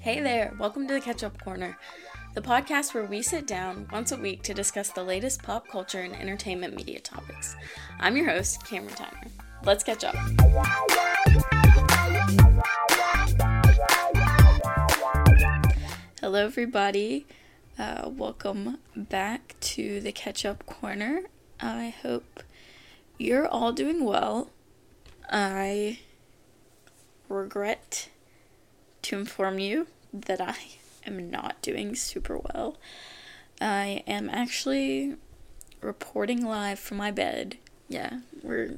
Hey there, welcome to the Catch Up Corner, the podcast where we sit down once a week to discuss the latest pop culture and entertainment media topics. I'm your host, Cameron Tyner. Let's catch up. Hello, everybody. Uh, welcome back to the Catch Up Corner. I hope you're all doing well. I regret to inform you that I am not doing super well. I am actually reporting live from my bed. Yeah, we're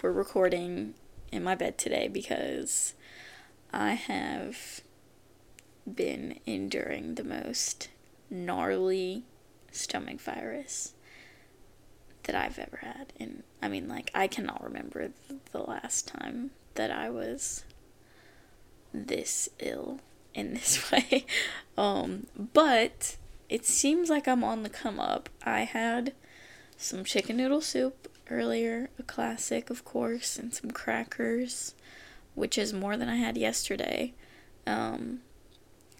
we're recording in my bed today because I have been enduring the most gnarly stomach virus that I've ever had. And I mean, like, I cannot remember the last time that I was this ill in this way. um, but it seems like I'm on the come up. I had some chicken noodle soup earlier, a classic, of course, and some crackers, which is more than I had yesterday. Um,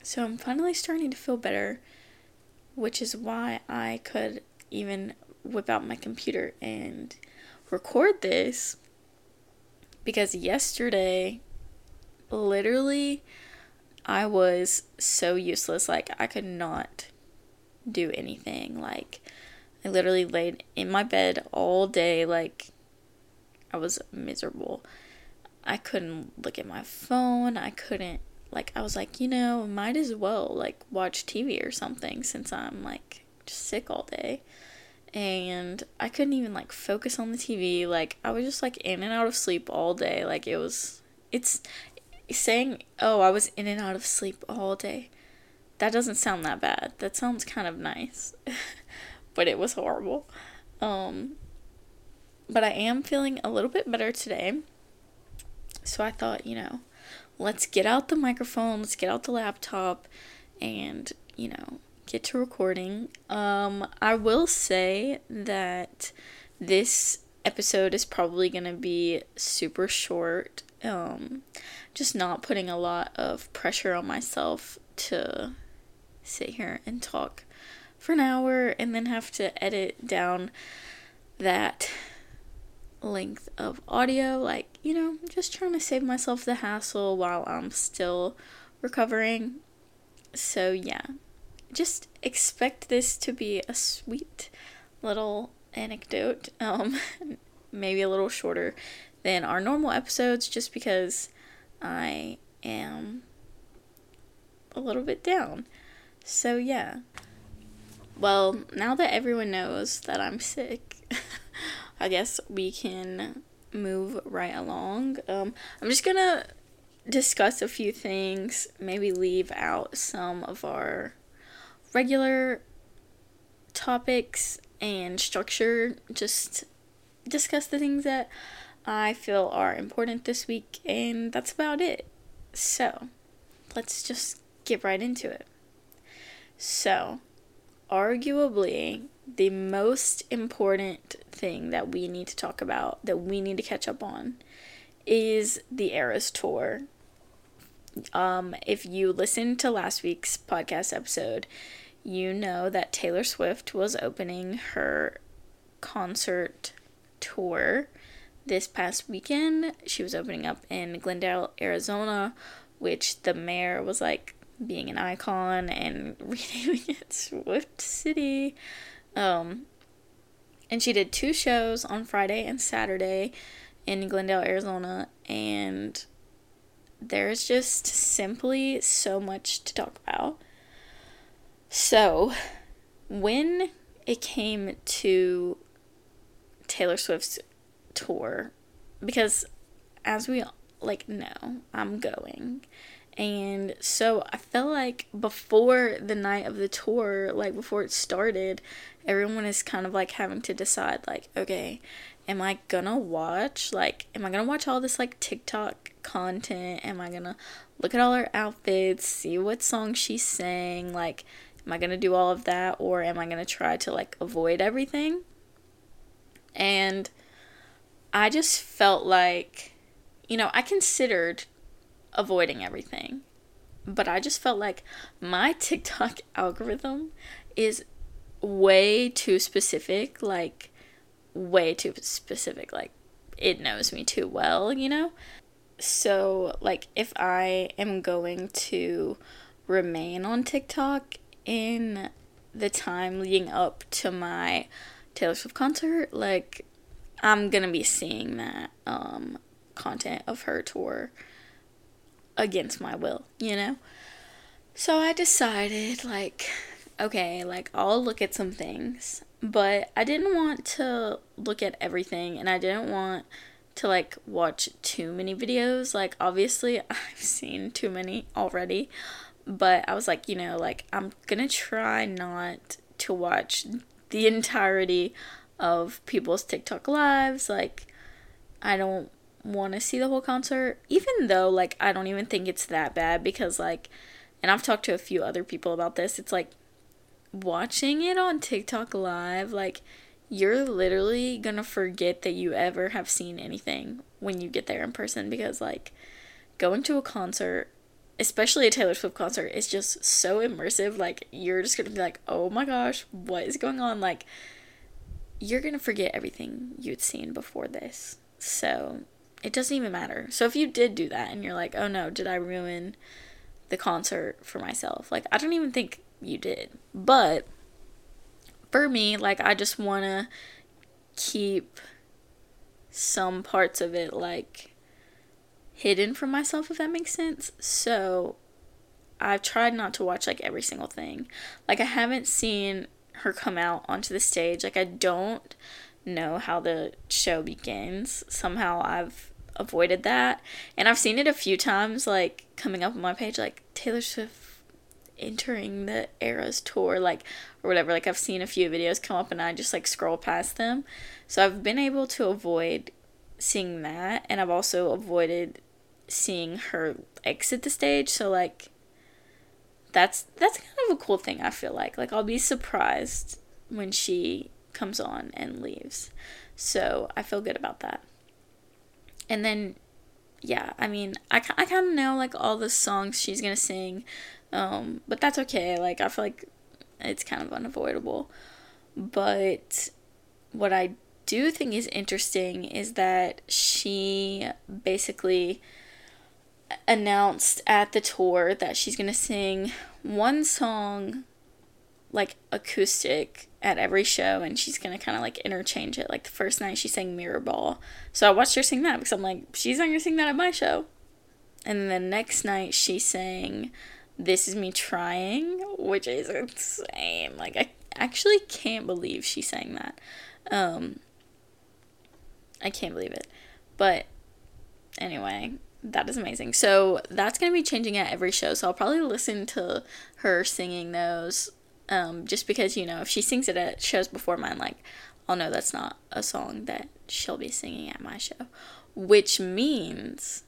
so I'm finally starting to feel better, which is why I could even whip out my computer and record this because yesterday literally I was so useless like I could not do anything like I literally laid in my bed all day like I was miserable. I couldn't look at my phone. I couldn't like I was like, you know, might as well like watch TV or something since I'm like just sick all day. And I couldn't even like focus on the TV. Like I was just like in and out of sleep all day. Like it was it's saying, "Oh, I was in and out of sleep all day." That doesn't sound that bad. That sounds kind of nice. but it was horrible. Um but I am feeling a little bit better today. So I thought, you know, let's get out the microphone, let's get out the laptop, and, you know, get to recording. Um, I will say that this episode is probably going to be super short. Um, just not putting a lot of pressure on myself to sit here and talk for an hour and then have to edit down that length of audio. Like, you know, just trying to save myself the hassle while I'm still recovering. So, yeah, just expect this to be a sweet little anecdote. Um, maybe a little shorter than our normal episodes just because I am a little bit down. So, yeah. Well, now that everyone knows that I'm sick, I guess we can move right along. Um, I'm just gonna discuss a few things, maybe leave out some of our regular topics and structure, just discuss the things that I feel are important this week, and that's about it. So, let's just get right into it. So, arguably, the most important thing that we need to talk about, that we need to catch up on, is the Eras Tour. Um, if you listened to last week's podcast episode, you know that Taylor Swift was opening her concert tour this past weekend. She was opening up in Glendale, Arizona, which the mayor was like being an icon and renaming it Swift City. Um, and she did two shows on Friday and Saturday in Glendale, Arizona, and there's just simply so much to talk about. So, when it came to Taylor Swift's tour, because as we like know, I'm going and so I felt like before the night of the tour, like before it started, everyone is kind of like having to decide like, okay, am I gonna watch like am I gonna watch all this like TikTok content? Am I gonna look at all her outfits, see what song she sang, like am I gonna do all of that or am I gonna try to like avoid everything? And I just felt like, you know, I considered avoiding everything, but I just felt like my TikTok algorithm is way too specific. Like, way too specific. Like, it knows me too well, you know? So, like, if I am going to remain on TikTok in the time leading up to my Taylor Swift concert, like, I'm gonna be seeing that um, content of her tour against my will, you know? So I decided, like, okay, like, I'll look at some things, but I didn't want to look at everything, and I didn't want to, like, watch too many videos. Like, obviously, I've seen too many already, but I was like, you know, like, I'm gonna try not to watch the entirety of people's TikTok lives. Like, I don't want to see the whole concert, even though, like, I don't even think it's that bad because, like, and I've talked to a few other people about this. It's like watching it on TikTok live, like, you're literally gonna forget that you ever have seen anything when you get there in person because, like, going to a concert, especially a Taylor Swift concert, is just so immersive. Like, you're just gonna be like, oh my gosh, what is going on? Like, you're gonna forget everything you'd seen before this. So it doesn't even matter. So if you did do that and you're like, oh no, did I ruin the concert for myself? Like, I don't even think you did. But for me, like, I just wanna keep some parts of it, like, hidden from myself, if that makes sense. So I've tried not to watch, like, every single thing. Like, I haven't seen her come out onto the stage. Like I don't know how the show begins. Somehow I've avoided that. And I've seen it a few times like coming up on my page like Taylor Swift entering the Eras tour like or whatever. Like I've seen a few videos come up and I just like scroll past them. So I've been able to avoid seeing that and I've also avoided seeing her exit the stage. So like that's that's kind of a cool thing I feel like. Like I'll be surprised when she comes on and leaves. So, I feel good about that. And then yeah, I mean, I, I kind of know like all the songs she's to sing. Um, but that's okay. Like I feel like it's kind of unavoidable. But what I do think is interesting is that she basically announced at the tour that she's to sing one song like acoustic at every show and she's gonna kind of like interchange it. Like the first night she sang mirror ball. So i watched her sing that because i'm like she's not gonna sing that at my show. And then the next night she sang this is me trying which is insane. Like i actually can't believe she sang that. Um i can't believe it. But anyway that is amazing. So that's gonna be changing at every show. So I'll probably listen to her singing those, um, just because you know if she sings it at shows before mine, like I'll know that's not a song that she'll be singing at my show, which means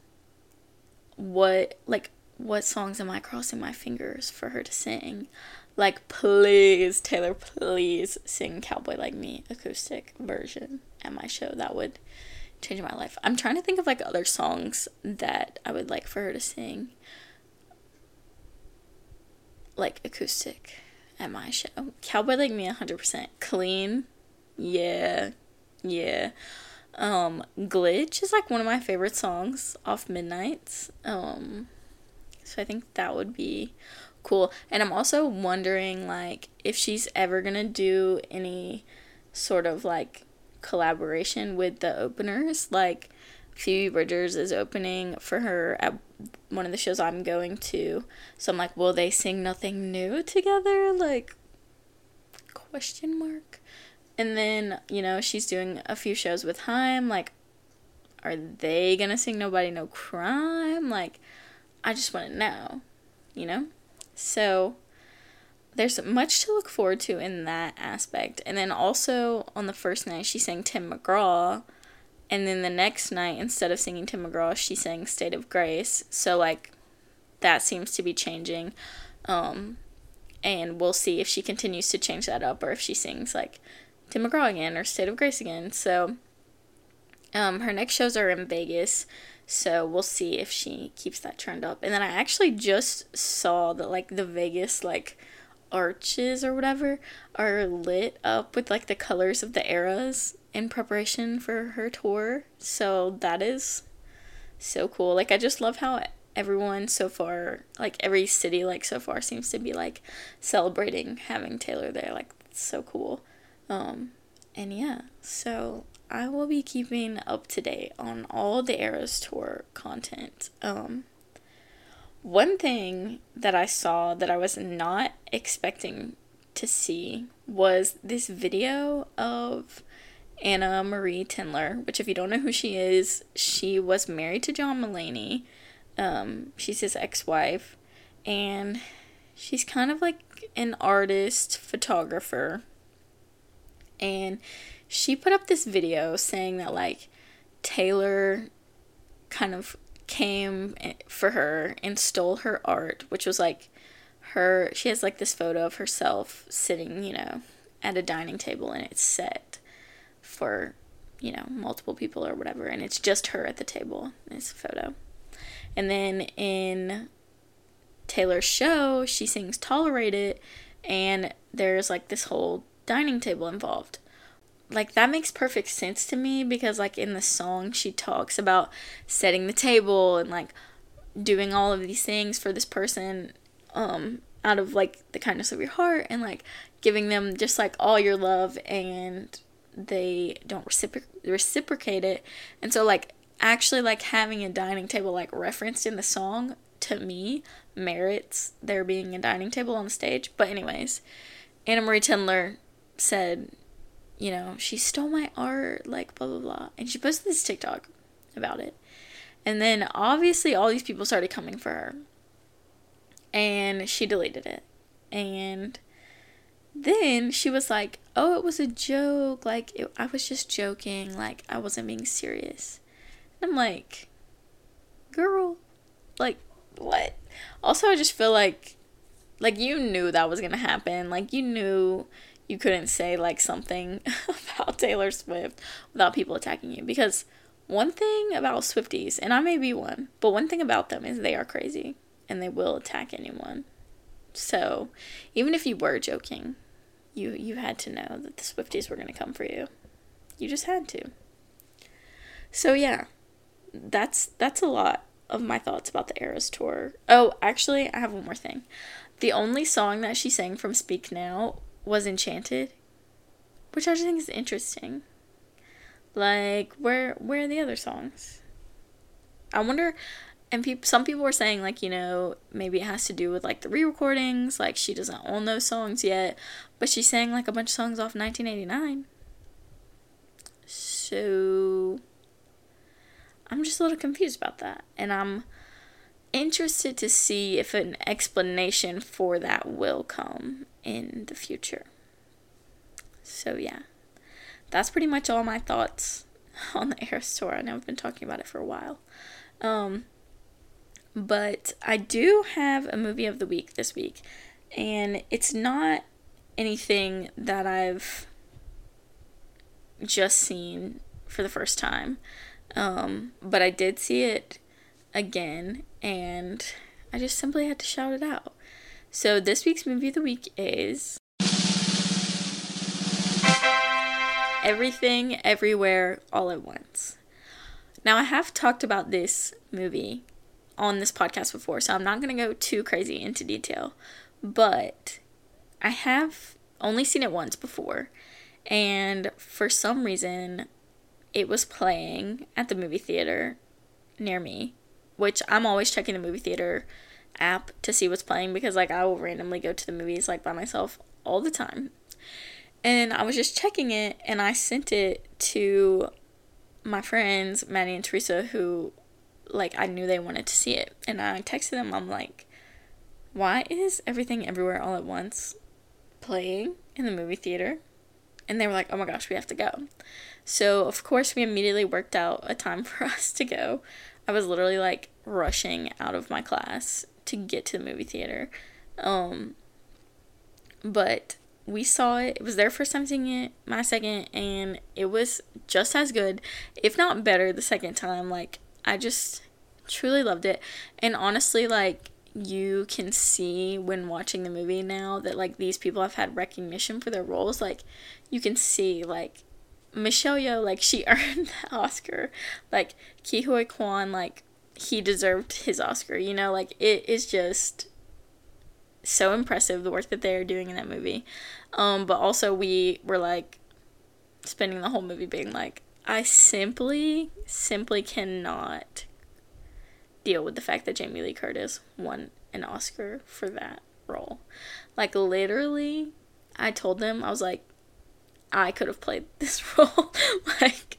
what like what songs am I crossing my fingers for her to sing? Like please Taylor, please sing Cowboy Like Me acoustic version at my show. That would change my life. I'm trying to think of like other songs that I would like for her to sing. Like acoustic at my show. Cowboy Like Me 100%. Clean. Yeah. Yeah. Um Glitch is like one of my favorite songs off Midnights. Um so I think that would be cool. And I'm also wondering like if she's ever to do any sort of like collaboration with the openers. Like Phoebe Bridgers is opening for her at one of the shows I'm going to. So I'm like, will they sing nothing new together? Like question mark. And then, you know, she's doing a few shows with Haim. Like, are they gonna sing Nobody No Crime? Like, I just wanna know, you know? So there's much to look forward to in that aspect. And then also on the first night, she sang Tim McGraw. And then the next night, instead of singing Tim McGraw, she sang State of Grace. So, like, that seems to be changing. Um, and we'll see if she continues to change that up or if she sings, like, Tim McGraw again or State of Grace again. So, Um, her next shows are in Vegas, so we'll see if she keeps that trend up. And then I actually just saw that like the Vegas like arches or whatever are lit up with like the colors of the eras in preparation for her tour. So that is so cool. Like I just love how everyone so far, like every city like so far seems to be like celebrating having Taylor there. Like it's so cool. Um and yeah, so I will be keeping up to date on all the Eras tour content. Um one thing that I saw that I was not expecting to see was this video of Anna Marie Tendler, which, if you don't know who she is, she was married to John Mulaney. Um, she's his ex wife, and she's kind of like an artist, photographer. And she put up this video saying that, like, Taylor kind of came for her and stole her art, which was like her. She has like this photo of herself sitting, you know, at a dining table, and it's set for, you know, multiple people or whatever, and it's just her at the table. It's a photo. And then in Taylor's show, she sings Tolerate It, and there's like this whole dining table involved. Like, that makes perfect sense to me because, like, in the song, she talks about setting the table and, like, doing all of these things for this person um, out of, like, the kindness of your heart and, like, giving them just, like, all your love and they don't recipro- reciprocate it. And so, like, actually, like, having a dining table, like, referenced in the song to me merits there being a dining table on the stage. But, anyways, Anna Marie Tendler said, you know, she stole my art, like, blah, blah, blah. And she posted this TikTok about it. And then, obviously, all these people started coming for her. And she deleted it. And then she was like, oh, it was a joke. Like, it, I was just joking. Like, I wasn't being serious. And I'm like, girl, like, what? Also, I just feel like, like, you knew that was going to happen. Like, you knew you couldn't say, like, something about Taylor Swift without people attacking you. Because one thing about Swifties, and I may be one, but one thing about them is they are crazy and they will attack anyone. So, even if you were joking, you you had to know that the Swifties were going to come for you. You just had to. So yeah, that's that's a lot of my thoughts about the Eras tour. Oh, actually, I have one more thing. The only song that she sang from Speak Now was Enchanted, which I just think is interesting. Like, where where are the other songs? I wonder and people some people were saying like you know maybe it has to do with like the re-recordings like she doesn't own those songs yet but she sang like a bunch of songs off 1989 so i'm just a little confused about that and i'm interested to see if an explanation for that will come in the future so yeah that's pretty much all my thoughts on the Eras tour. I know I've been talking about it for a while. Um, but I do have a movie of the week this week, and it's not anything that I've just seen for the first time. Um, but I did see it again, and I just simply had to shout it out. So this week's movie of the week is Everything Everywhere All at Once. Now, I have talked about this movie on this podcast before, so I'm not going to go too crazy into detail. But I have only seen it once before, and for some reason, it was playing at the movie theater near me, which I'm always checking the movie theater app to see what's playing because like I will randomly go to the movies like by myself all the time. And I was just checking it and I sent it to my friends, Maddie and Teresa, who like I knew they wanted to see it. And I texted them, I'm like, why is everything everywhere all at once playing in the movie theater? And they were like, oh my gosh, we have to go. So, of course, we immediately worked out a time for us to go. I was literally like rushing out of my class to get to the movie theater. Um, but we saw it. It was their first time seeing it, my second, and it was just as good, if not better, the second time. Like, I just truly loved it. And honestly, like, you can see when watching the movie now that, like, these people have had recognition for their roles. Like, you can see, like, Michelle Yeoh, like, she earned the Oscar. Like, Ke Huy Quan, like, he deserved his Oscar, you know? Like, it is just so impressive the work that they're doing in that movie. Um, but also we were like spending the whole movie being like, I simply, simply cannot deal with the fact that Jamie Lee Curtis won an Oscar for that role. Like literally, I told them I was like, I could have played this role. like,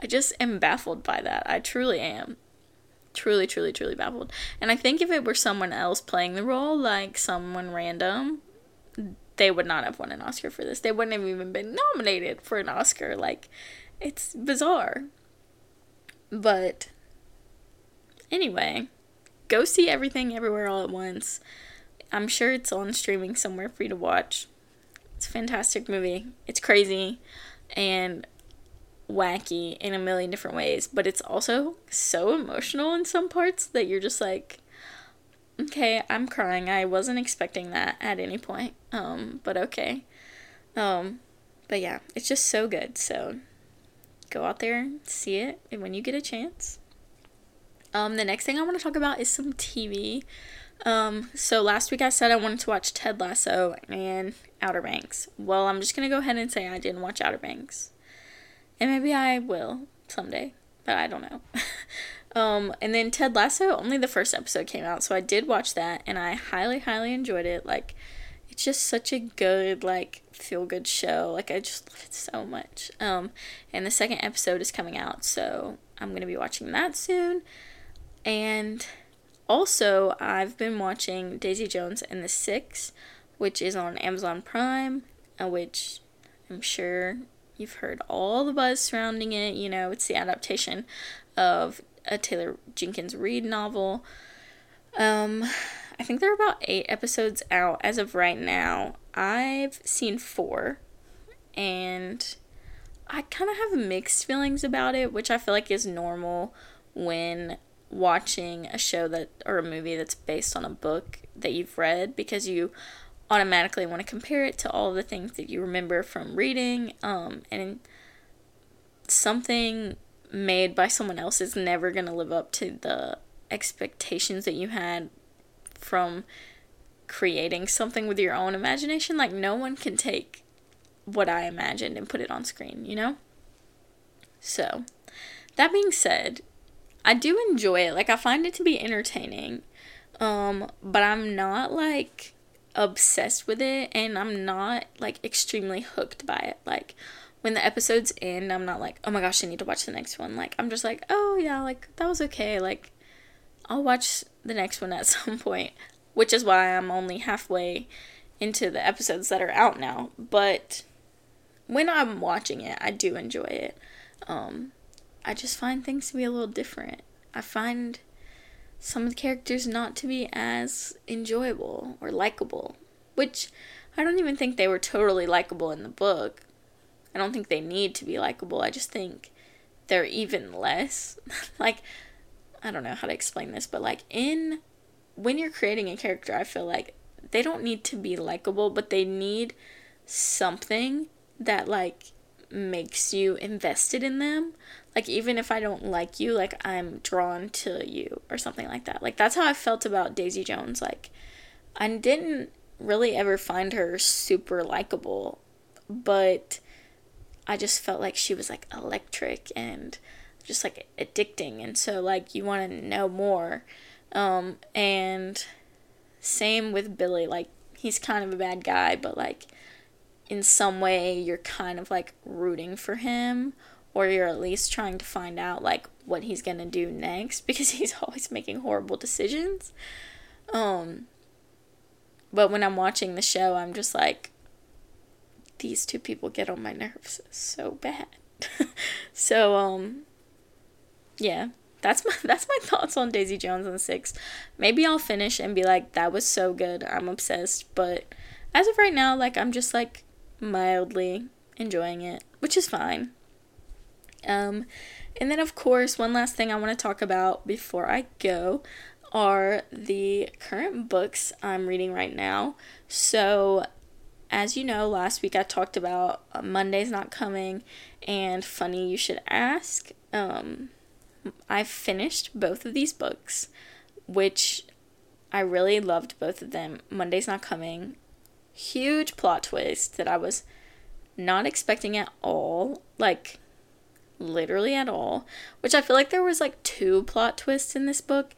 I just am baffled by that. I truly am truly, truly, truly baffled. And I think if it were someone else playing the role, like someone random, they would not have won an Oscar for this. They wouldn't have even been nominated for an Oscar. Like, it's bizarre. But anyway, go see everything everywhere all at once. I'm sure it's on streaming somewhere for you to watch. It's a fantastic movie. It's crazy and wacky in a million different ways, but it's also so emotional in some parts that you're just like, okay, I'm crying. I wasn't expecting that at any point. Um, but okay. Um, but yeah, it's just so good. So go out there, and see it when you get a chance. Um, the next thing I want to talk about is some TV. Um, so last week I said I wanted to watch Ted Lasso and Outer Banks. Well, I'm just gonna go ahead and say I didn't watch Outer Banks and maybe I will someday, but I don't know. um, and then Ted Lasso, only the first episode came out, so I did watch that, and I highly, highly enjoyed it. Like, it's just such a good, like, feel good show. Like, I just love it so much. Um, and the second episode is coming out, so I'm gonna be watching that soon. And also, I've been watching Daisy Jones and the Six, which is on Amazon Prime, uh, which I'm sure You've heard all the buzz surrounding it. You know, it's the adaptation of a Taylor Jenkins Reid novel. Um, I think there are about eight episodes out as of right now. I've seen four, and I kind of have mixed feelings about it, which I feel like is normal when watching a show that or a movie that's based on a book that you've read because you automatically want to compare it to all the things that you remember from reading. Um, and something made by someone else is never going to live up to the expectations that you had from creating something with your own imagination. Like, no one can take what I imagined and put it on screen, you know? So, that being said, I do enjoy it. Like, I find it to be entertaining. Um, but I'm not like obsessed with it and I'm not like extremely hooked by it. Like when the episodes end, I'm not like, "Oh my gosh, I need to watch the next one." Like I'm just like, "Oh yeah, like that was okay." Like I'll watch the next one at some point, which is why I'm only halfway into the episodes that are out now. But when I'm watching it, I do enjoy it. Um I just find things to be a little different. I find some of the characters not to be as enjoyable or likable, which I don't even think they were totally likable in the book. I don't think they need to be likable. I just think they're even less. like, I don't know how to explain this, but like in when you're creating a character, I feel like they don't need to be likable, but they need something that like makes you invested in them. Like even if I don't like you, like I'm drawn to you or something like that. Like that's how I felt about Daisy Jones. Like I didn't really ever find her super likable, but I just felt like she was like electric and just like addicting and so like you want to know more. Um and same with Billy like he's kind of a bad guy, but like in some way you're kind of like rooting for him or you're at least trying to find out like what he's going to do next because he's always making horrible decisions. Um but when I'm watching the show, I'm just like these two people get on my nerves so bad. so um yeah, that's my that's my thoughts on Daisy Jones and Six. Maybe I'll finish and be like that was so good. I'm obsessed, but as of right now, like I'm just like mildly enjoying it, which is fine. Um, and then, of course, one last thing I want to talk about before I go are the current books I'm reading right now. So, as you know, last week I talked about uh, Monday's Not Coming and Funny You Should Ask. Um, I finished both of these books, which I really loved both of them. Monday's Not Coming, huge plot twist that I was not expecting at all. Like, literally at all. Which I feel like there was like two plot twists in this book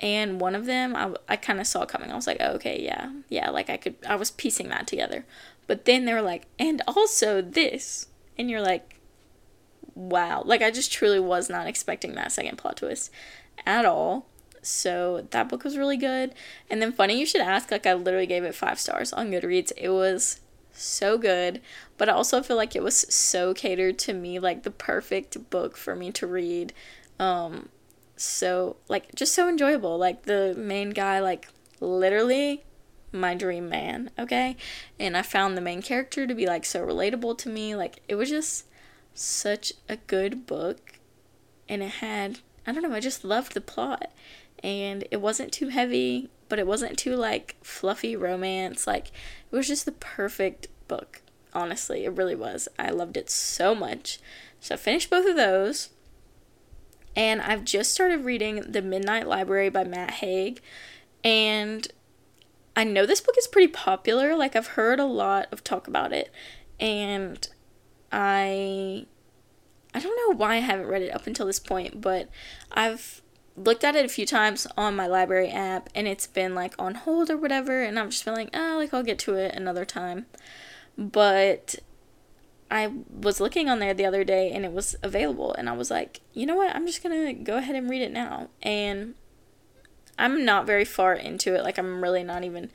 and one of them I, I kind of saw coming. I was like, oh, okay, yeah, yeah, like I could, I was piecing that together. But then they were like, and also this, and you're like, wow, like I just truly was not expecting that second plot twist at all. So that book was really good. And then funny you should ask, like I literally gave it five stars on Goodreads. It was so good, but I also feel like it was so catered to me, like the perfect book for me to read. Um, so like just so enjoyable. Like the main guy, like literally my dream man, okay? And I found the main character to be like so relatable to me. Like it was just such a good book and it had I don't know, I just loved the plot. And it wasn't too heavy, but it wasn't too like fluffy romance. Like it was just the perfect book. Honestly, it really was. I loved it so much. So I finished both of those. And I've just started reading The Midnight Library by Matt Haig. And I know this book is pretty popular. Like, I've heard a lot of talk about it. And I. I don't know why I haven't read it up until this point, but I've looked at it a few times on my library app and it's been like on hold or whatever and I've just been like, oh, like I'll get to it another time. But I was looking on there the other day and it was available and I was like, you know what? I'm just going to go ahead and read it now. And I'm not very far into it. Like I'm really not even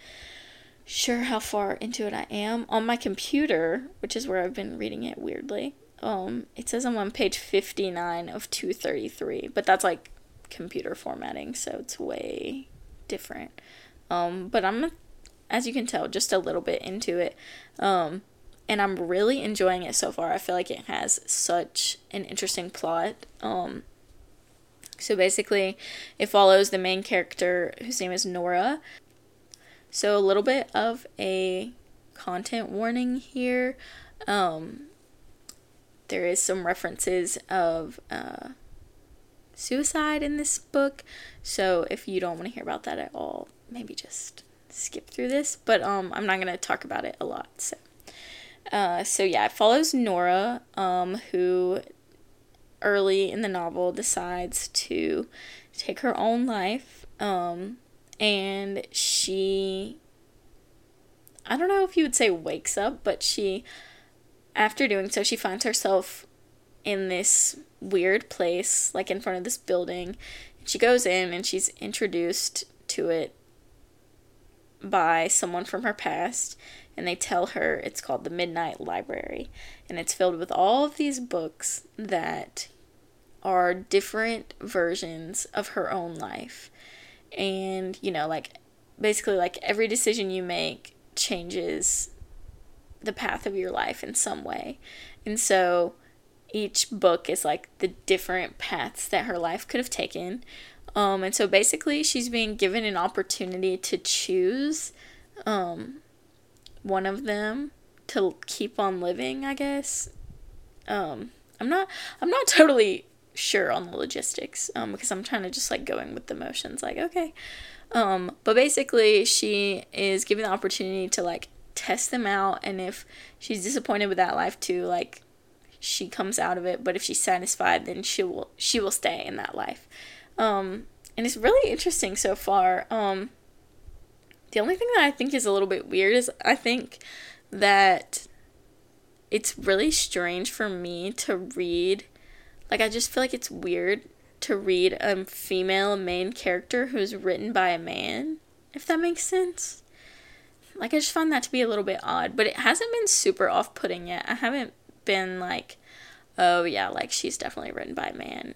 sure how far into it I am. On my computer, which is where I've been reading it weirdly. Um, it says I'm on page 59 of 233, but that's like computer formatting, so it's way different. Um, but I'm as you can tell just a little bit into it. Um, and I'm really enjoying it so far. I feel like it has such an interesting plot. Um, so basically, it follows the main character whose name is Nora. So a little bit of a content warning here. Um, there is some references of uh, suicide in this book. So if you don't want to hear about that at all, maybe just skip through this. But um, I'm not going to talk about it a lot. So uh, so yeah, it follows Nora, um, who early in the novel decides to take her own life. Um, and she, I don't know if you would say wakes up, but she, after doing so, she finds herself in this weird place, like in front of this building. She goes in and she's introduced to it by someone from her past and they tell her it's called the Midnight Library. And it's filled with all of these books that are different versions of her own life. And, you know, like basically, like every decision you make changes the path of your life in some way. And so each book is like the different paths that her life could have taken. Um, and so basically, she's being given an opportunity to choose um, one of them to keep on living, I guess. Um, I'm not I'm not totally sure on the logistics um, because I'm trying to just like going with the motions like okay um, but basically she is given the opportunity to like test them out and if she's disappointed with that life too like she comes out of it but if she's satisfied then she will she will stay in that life um, and it's really interesting so far um, the only thing that I think is a little bit weird is I think that it's really strange for me to read. Like, I just feel like it's weird to read a female main character who's written by a man, if that makes sense. Like, I just find that to be a little bit odd, but it hasn't been super off putting yet. I haven't been like, oh, yeah, like she's definitely written by a man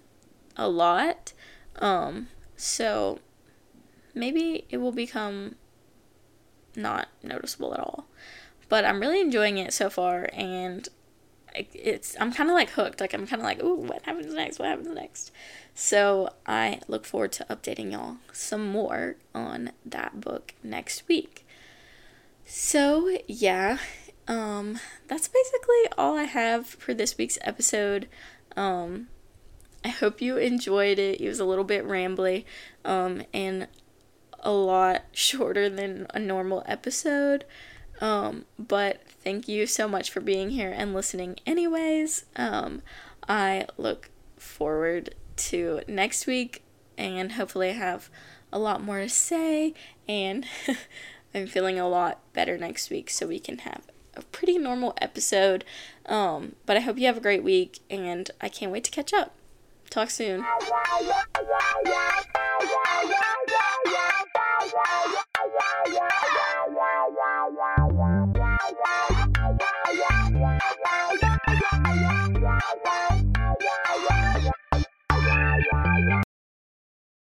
a lot. Um, so maybe it will become not noticeable at all. But I'm really enjoying it so far, and it's I'm kind of like hooked. Like I'm kind of like, ooh, what happens next? What happens next? So I look forward to updating y'all some more on that book next week. So yeah, um, that's basically all I have for this week's episode. Um, I hope you enjoyed it. It was a little bit rambly, um, and a lot shorter than a normal episode. Um, but thank you so much for being here and listening, anyways. Um, I look forward to next week and hopefully I have a lot more to say. And I'm feeling a lot better next week so we can have a pretty normal episode. Um, but I hope you have a great week and I can't wait to catch up. Talk soon. Yeah,